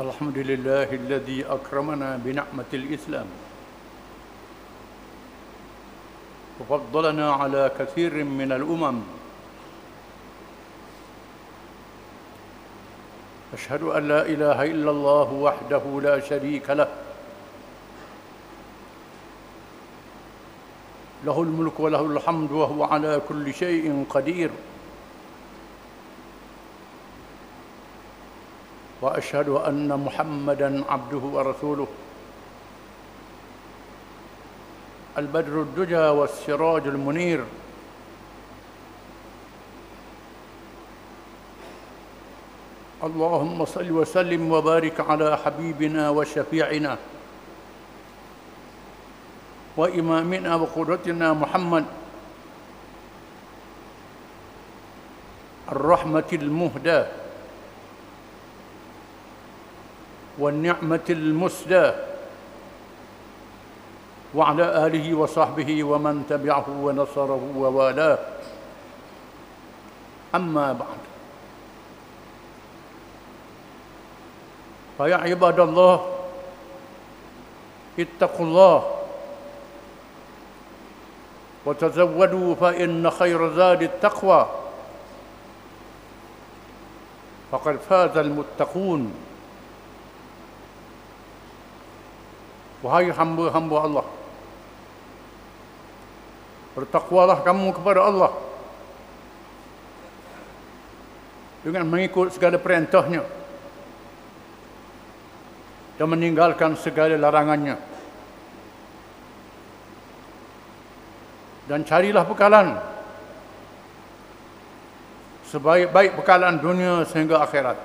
الحمد لله الذي أكرمنا بنعمة الإسلام وفضلنا على كثير من الأمم أشهد أن لا إله إلا الله وحده لا شريك له له الملك وله الحمد وهو على كل شيء قدير وأشهد أن محمدا عبده ورسوله. البدر الدجى والسراج المنير. اللهم صل وسلم وبارك على حبيبنا وشفيعنا وإمامنا وقدوتنا محمد. الرحمة المهداة. والنعمة المسدى. وعلى آله وصحبه ومن تبعه ونصره ووالاه. أما بعد. فيا عباد الله اتقوا الله. وتزودوا فإن خير زاد التقوى. فقد فاز المتقون. Wahai hamba-hamba Allah. Bertakwalah kamu kepada Allah. Dengan mengikut segala perintahnya. Dan meninggalkan segala larangannya. Dan carilah bekalan. Sebaik-baik bekalan dunia sehingga akhirat.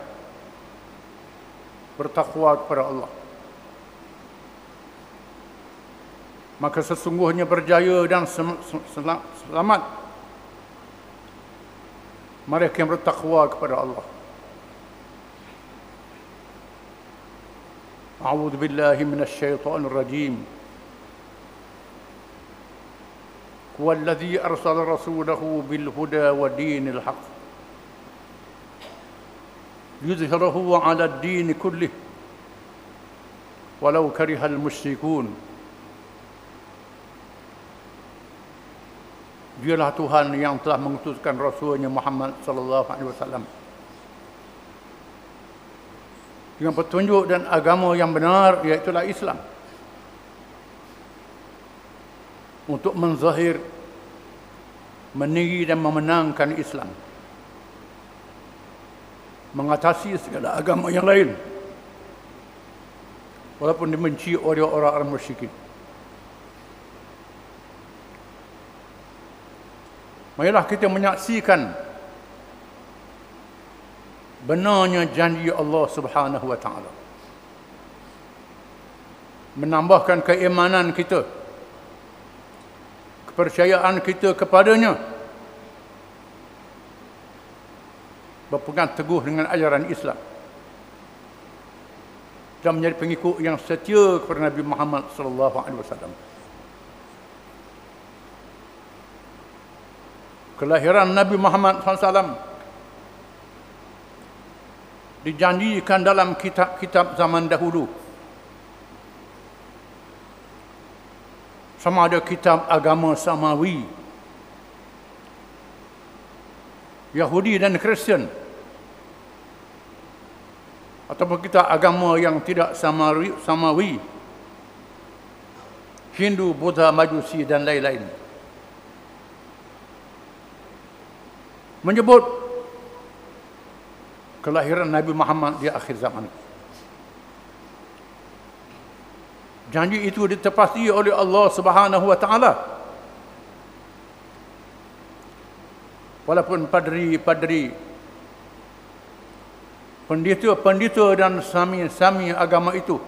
Bertakwa kepada Allah maka sesungguhnya berjaya dan selamat mereka yang bertakwa kepada Allah. أعوذ بالله من الشيطان الرجيم هو الذي أرسل رسوله بالهدى ودين الحق ليظهره على الدين كله ولو كره المشركون Dialah Tuhan yang telah mengutuskan Rasulnya Muhammad sallallahu alaihi wasallam. Dengan petunjuk dan agama yang benar iaitu Islam. Untuk menzahir meninggi dan memenangkan Islam. Mengatasi segala agama yang lain. Walaupun dibenci oleh orang-orang musyrikin Marilah kita menyaksikan benarnya janji Allah Subhanahu wa taala. Menambahkan keimanan kita kepercayaan kita kepadanya berpegang teguh dengan ajaran Islam dan menjadi pengikut yang setia kepada Nabi Muhammad sallallahu alaihi wasallam. Kelahiran Nabi Muhammad SAW dijanjikan dalam kitab-kitab zaman dahulu. Sama ada kitab agama samawi. Yahudi dan Kristian. Ataupun kita agama yang tidak samawi, samawi. Hindu, Buddha, Majusi dan lain-lain. Menyebut kelahiran Nabi Muhammad di akhir zaman. Janji itu ditepati oleh Allah Subhanahu wa taala. Walaupun padri-padri pendeta-pendeta dan sami-sami agama itu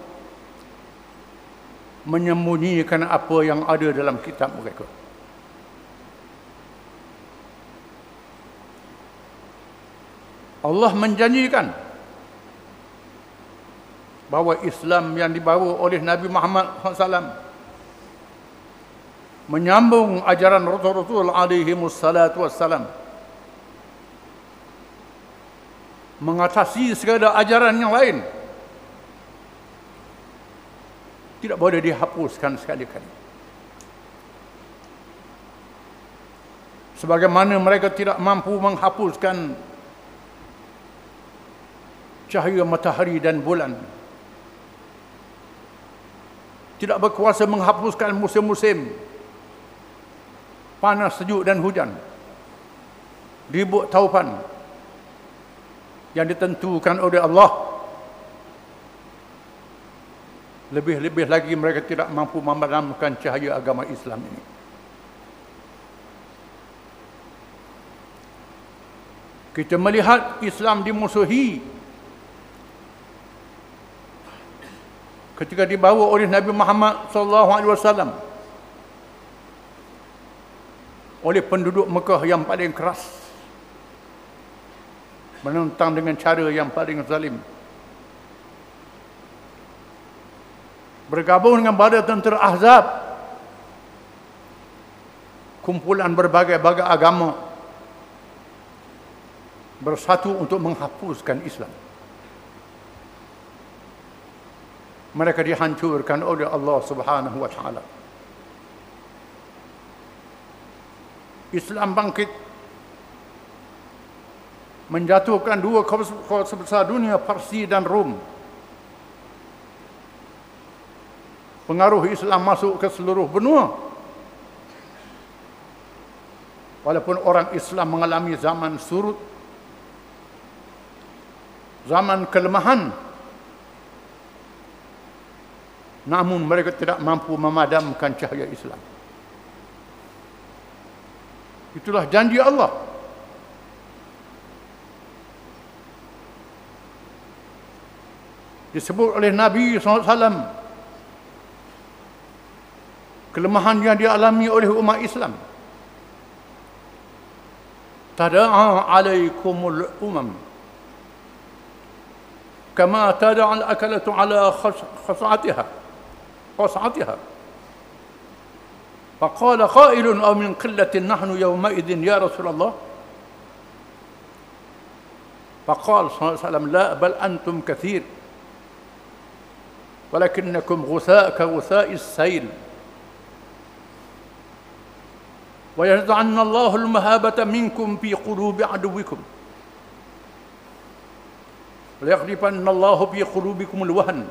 menyembunyikan apa yang ada dalam kitab mereka. Allah menjanjikan bahawa Islam yang dibawa oleh Nabi Muhammad SAW menyambung ajaran Rasul-Rasul alaihi wassalatu wassalam mengatasi segala ajaran yang lain tidak boleh dihapuskan sekali-kali. Sebagaimana mereka tidak mampu menghapuskan cahaya matahari dan bulan. Tidak berkuasa menghapuskan musim-musim panas, sejuk dan hujan. Ribut taupan yang ditentukan oleh Allah lebih-lebih lagi mereka tidak mampu memadamkan cahaya agama Islam ini. Kita melihat Islam dimusuhi ketika dibawa oleh Nabi Muhammad sallallahu alaihi wasallam. Oleh penduduk Mekah yang paling keras. Menentang dengan cara yang paling zalim. bergabung dengan badan tentera Ahzab. Kumpulan berbagai-bagai agama. Bersatu untuk menghapuskan Islam mereka dihancurkan oleh Allah Subhanahu wa taala. Islam bangkit. Menjatuhkan dua kuasa besar dunia Parsi dan Rom. Pengaruh Islam masuk ke seluruh benua. Walaupun orang Islam mengalami zaman surut, zaman kelemahan, namun mereka tidak mampu memadamkan cahaya Islam. Itulah janji Allah. Disebut oleh Nabi SAW kelemahan yang dialami oleh umat Islam. Tada'a alaikumul umam. Kama tada'a al-akalatu ala khasa'atiha. Khasa'atiha. فقال قائل أو من قلة نحن يومئذ يا رسول الله؟ فقال صلى الله عليه وسلم لا بل أنتم كثير. ولكنكم غثاء كغثاء السيل. ويجعلن الله المهابة منكم في قلوب عدوكم. وليقذفن الله في قلوبكم الوهن.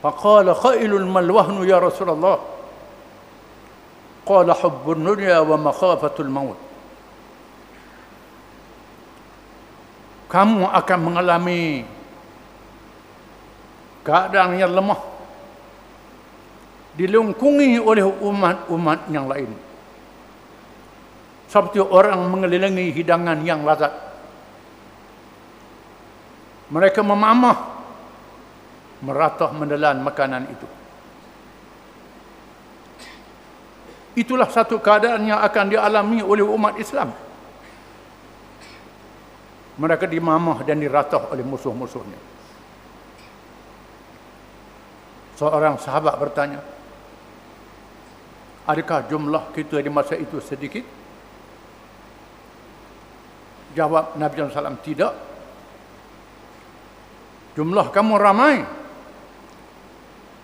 Faqala khailul mal wahnu ya Rasulullah. Qala hubbun dunya wa makhafatul maut. Kamu akan mengalami keadaan yang lemah dilungkungi oleh umat-umat yang lain. Seperti orang mengelilingi hidangan yang lazat. Mereka memamah meratah menelan makanan itu. Itulah satu keadaan yang akan dialami oleh umat Islam. Mereka dimamah dan diratah oleh musuh-musuhnya. Seorang sahabat bertanya, Adakah jumlah kita di masa itu sedikit? Jawab Nabi SAW, tidak. Jumlah kamu ramai.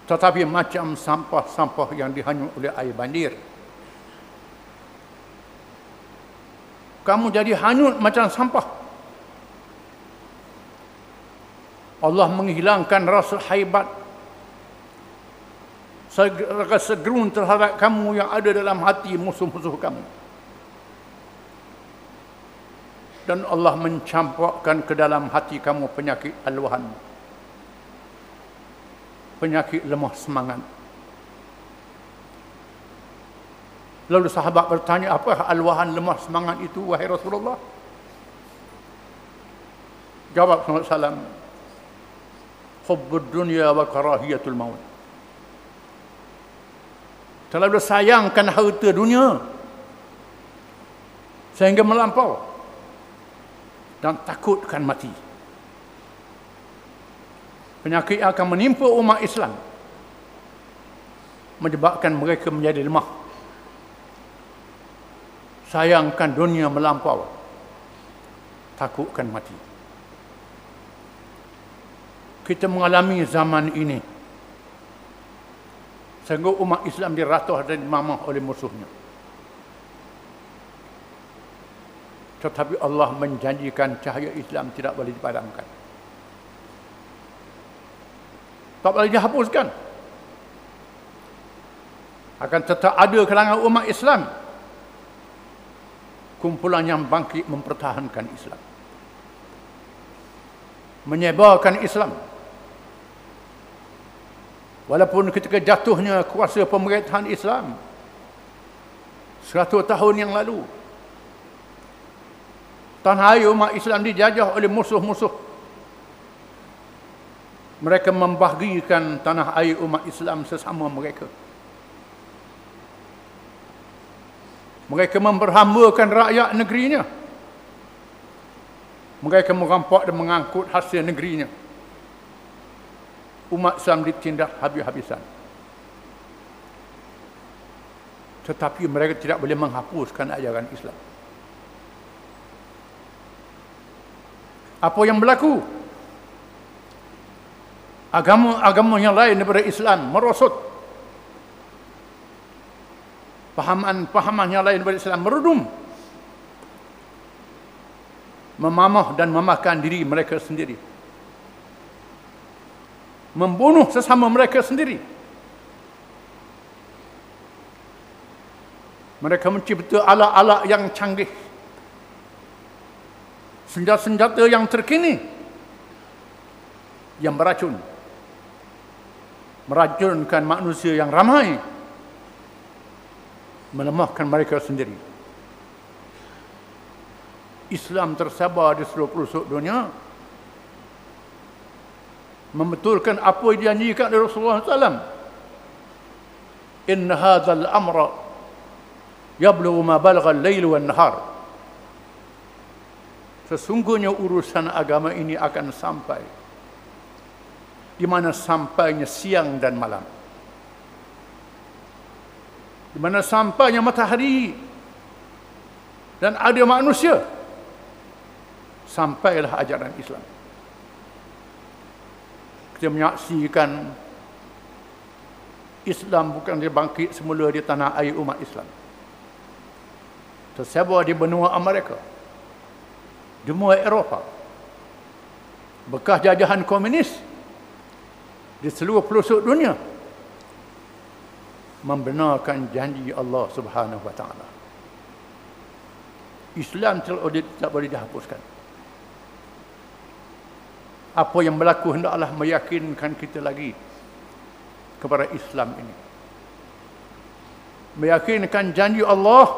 Tetapi macam sampah-sampah yang dihanyut oleh air banjir. Kamu jadi hanyut macam sampah. Allah menghilangkan rasa haibat segerun terhadap kamu yang ada dalam hati musuh-musuh kamu. Dan Allah mencampakkan ke dalam hati kamu penyakit alwahan. Penyakit lemah semangat. Lalu sahabat bertanya, apa alwahan lemah semangat itu, wahai Rasulullah? Jawab SAW, Hubbud dunia wa karahiyatul maut terlalu sayangkan harta dunia sehingga melampau dan takutkan mati penyakit yang akan menimpa umat Islam menyebabkan mereka menjadi lemah sayangkan dunia melampau takutkan mati kita mengalami zaman ini sehingga umat Islam diratuh dan dimamah oleh musuhnya. Tetapi Allah menjanjikan cahaya Islam tidak boleh dipadamkan. Tak boleh dihapuskan. Akan tetap ada kalangan umat Islam kumpulan yang bangkit mempertahankan Islam. Menyebarkan Islam. Walaupun ketika jatuhnya kuasa pemerintahan Islam seratus tahun yang lalu tanah air umat Islam dijajah oleh musuh-musuh mereka membahagikan tanah air umat Islam sesama mereka mereka memperhambakan rakyat negerinya mereka merampak dan mengangkut hasil negerinya umat Islam ditindak habis-habisan. Tetapi mereka tidak boleh menghapuskan ajaran Islam. Apa yang berlaku? Agama-agama yang lain daripada Islam merosot. Pahaman-pahaman yang lain daripada Islam meredum. Memamah dan memakan diri mereka sendiri membunuh sesama mereka sendiri. Mereka mencipta alat-alat yang canggih. Senjata-senjata yang terkini. Yang beracun. Meracunkan manusia yang ramai. Melemahkan mereka sendiri. Islam tersabar di seluruh pelosok dunia membetulkan apa yang dijanjikan oleh Rasulullah SAW. Inna hadzal amra yablughu ma balagha al-lail wan nahar. Sesungguhnya urusan agama ini akan sampai di mana sampainya siang dan malam. Di mana sampainya matahari dan ada manusia sampailah ajaran Islam kita menyaksikan Islam bukan dia bangkit semula di tanah air umat Islam. Tersebar di benua Amerika. Di benua Eropah. Bekas jajahan komunis di seluruh pelosok dunia membenarkan janji Allah Subhanahu wa taala. Islam tidak boleh dihapuskan apa yang berlaku hendaklah meyakinkan kita lagi kepada Islam ini. Meyakinkan janji Allah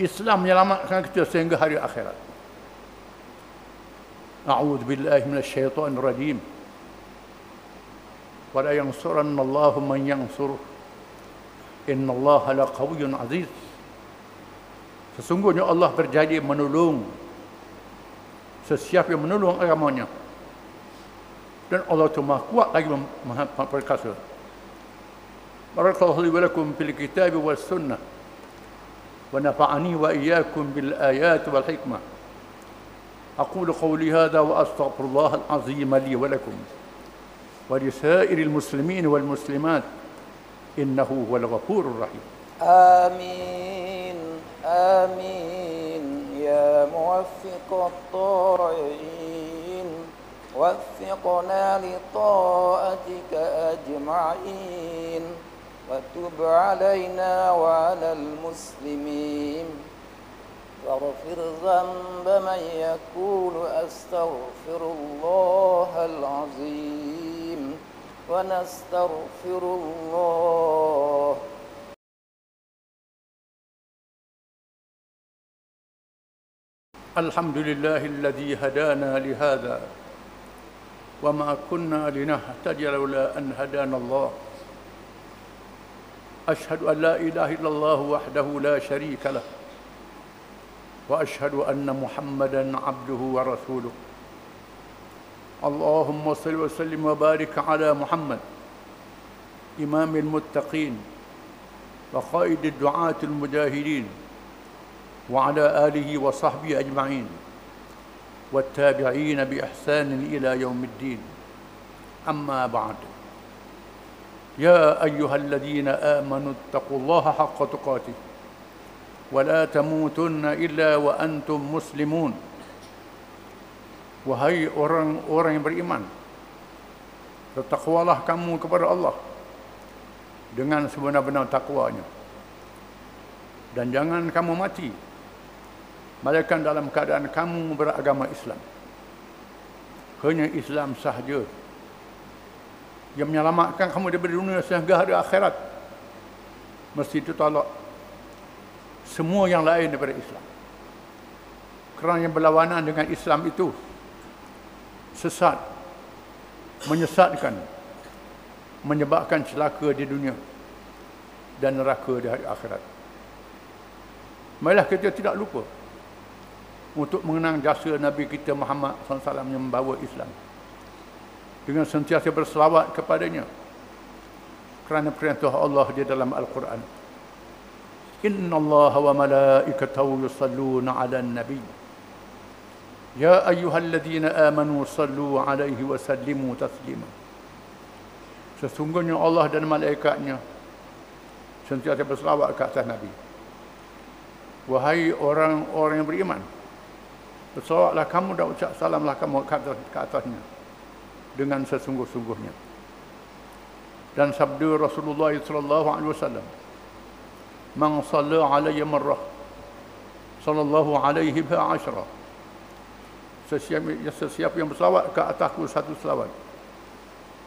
Islam menyelamatkan kita sehingga hari akhirat. A'udzu billahi minasyaitonir rajim. Wa la yansuranna Allahu man yansur. Inna Allah laqawiyyun aziz. Sesungguhnya Allah berjanji menolong sesiapa yang menolong agamanya dan Allah itu maha kuat lagi maha perkasa Barakallahu li wa lakum fil kitab wal sunnah wa nafa'ani wa iyyakum bil ayat wal hikmah أقول قولي هذا وأستغفر الله العظيم لي ولكم ولسائر المسلمين والمسلمات إنه هو الغفور الرحيم. آمين آمين. يا موفق الطائعين وفقنا لطاعتك أجمعين وتب علينا وعلى المسلمين. واغفر ذنب من يقول أستغفر الله العظيم. ونستغفر الله. الحمد لله الذي هدانا لهذا وما كنا لنهتدي لولا أن هدانا الله. أشهد أن لا إله إلا الله وحده لا شريك له وأشهد أن محمدا عبده ورسوله. اللهم صل وسلم وبارك على محمد إمام المتقين وقائد الدعاة المجاهدين وعلى آله وصحبه أجمعين والتابعين بإحسان إلى يوم الدين. أما بعد يا أيها الذين آمنوا اتقوا الله حق تقاته ولا تموتن إلا وأنتم مسلمون. Wahai orang-orang yang beriman Bertakwalah kamu kepada Allah Dengan sebenar-benar takwanya. Dan jangan kamu mati Melainkan dalam keadaan kamu beragama Islam. Hanya Islam sahaja Yang menyelamatkan kamu daripada dunia sehingga hari akhirat. Mesti itu tolak Semua yang lain daripada Islam. Kerana yang berlawanan dengan Islam itu sesat, menyesatkan, menyebabkan celaka di dunia dan neraka di hari akhirat. Marilah kita tidak lupa untuk mengenang jasa Nabi kita Muhammad SAW yang membawa Islam dengan sentiasa berselawat kepadanya kerana perintah Allah di dalam Al-Quran. Inna Allah wa malaikatahu yusalluna ala nabi. يا أيها الذين آمنوا صلوا عليه وسلموا تسليما Sesungguhnya Allah dan malaikatnya sentiasa berselawat ke atas Nabi. Wahai orang-orang yang beriman, berselawatlah kamu dan ucap salamlah kamu ke, atas, ke atasnya dengan sesungguh-sungguhnya. Dan sabda Rasulullah sallallahu alaihi wasallam, "Man shalla alayya marrah, sallallahu alaihi wa ashra." sesiapa, sesiapa yang berselawat ke atasku satu selawat.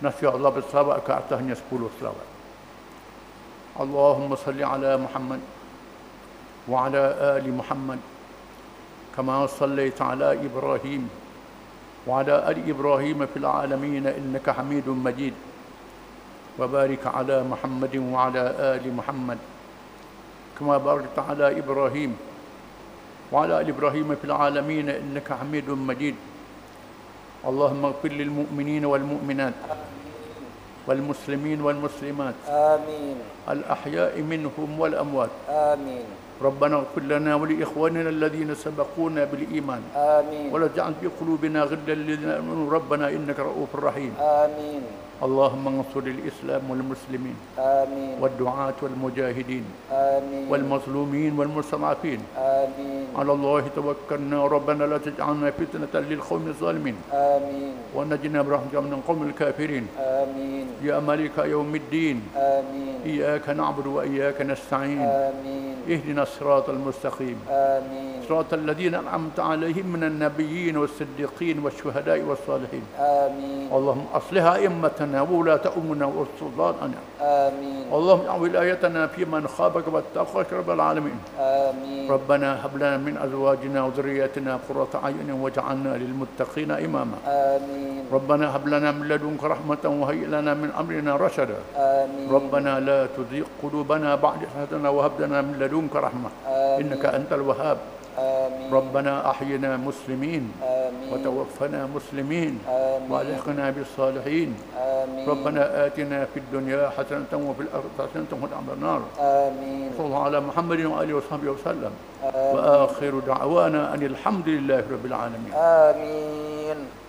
Nasya Allah berselawat ke atasnya sepuluh selawat. Allahumma salli ala Muhammad wa ala ali Muhammad kama sallaita ala Ibrahim wa ala ali Ibrahim fil alamin innaka hamidun majid wa barik ala Muhammadin wa ala ali Muhammad kama barakta ala Ibrahim وعلى آل إبراهيم في العالمين إنك حميد مجيد. اللهم اغفر للمؤمنين والمؤمنات والمسلمين والمسلمات آمين. الأحياء منهم والأموات. آمين. ربنا اغفر لنا ولإخواننا الذين سبقونا بالإيمان. آمين. ولا تجعل في قلوبنا غلا للذين آمنوا. ربنا إنك رؤوف رحيم. آمين. اللهم انصر الإسلام والمسلمين. آمين. والدعاة والمجاهدين. آمين. والمظلومين والمستضعفين. آمين. على الله توكلنا. ربنا لا تجعلنا فتنة للقوم الظالمين. آمين. ونجنا برحمتك من القوم الكافرين. آمين. يا ملك يوم الدين. آمين. إياك نعبد وإياك نستعين. آمين. اهدنا الصراط المستقيم. آمين. صراط الذين أنعمت عليهم من النبيين والصديقين والشهداء والصالحين. آمين. اللهم أصلح أئمتنا. وولاة أمنا وسلطاننا آمين. اللهم اجعل ولايتنا في من خافك واتقاك رب العالمين. آمين. ربنا هب لنا من أزواجنا وذرياتنا قرة أعين واجعلنا للمتقين إماما. آمين. ربنا هب لنا من لدنك رحمة وهيئ لنا من أمرنا رشدا. آمين. ربنا لا تزغ قلوبنا بعد هديتنا وهب لنا من لدنك رحمة. آمين. إنك أنت الوهاب. آمين. ربنا أحينا مسلمين. آمين. وتوفنا مسلمين. آمين. وألحقنا بالصالحين. آمين. ربنا آتنا في الدنيا حسنة وفي الآخرة حسنة وقنا عذاب النار. آمين. صلى الله على محمد وآله وصحبه وسلم. آمين. وآخر دعوانا أن الحمد لله رب العالمين. آمين.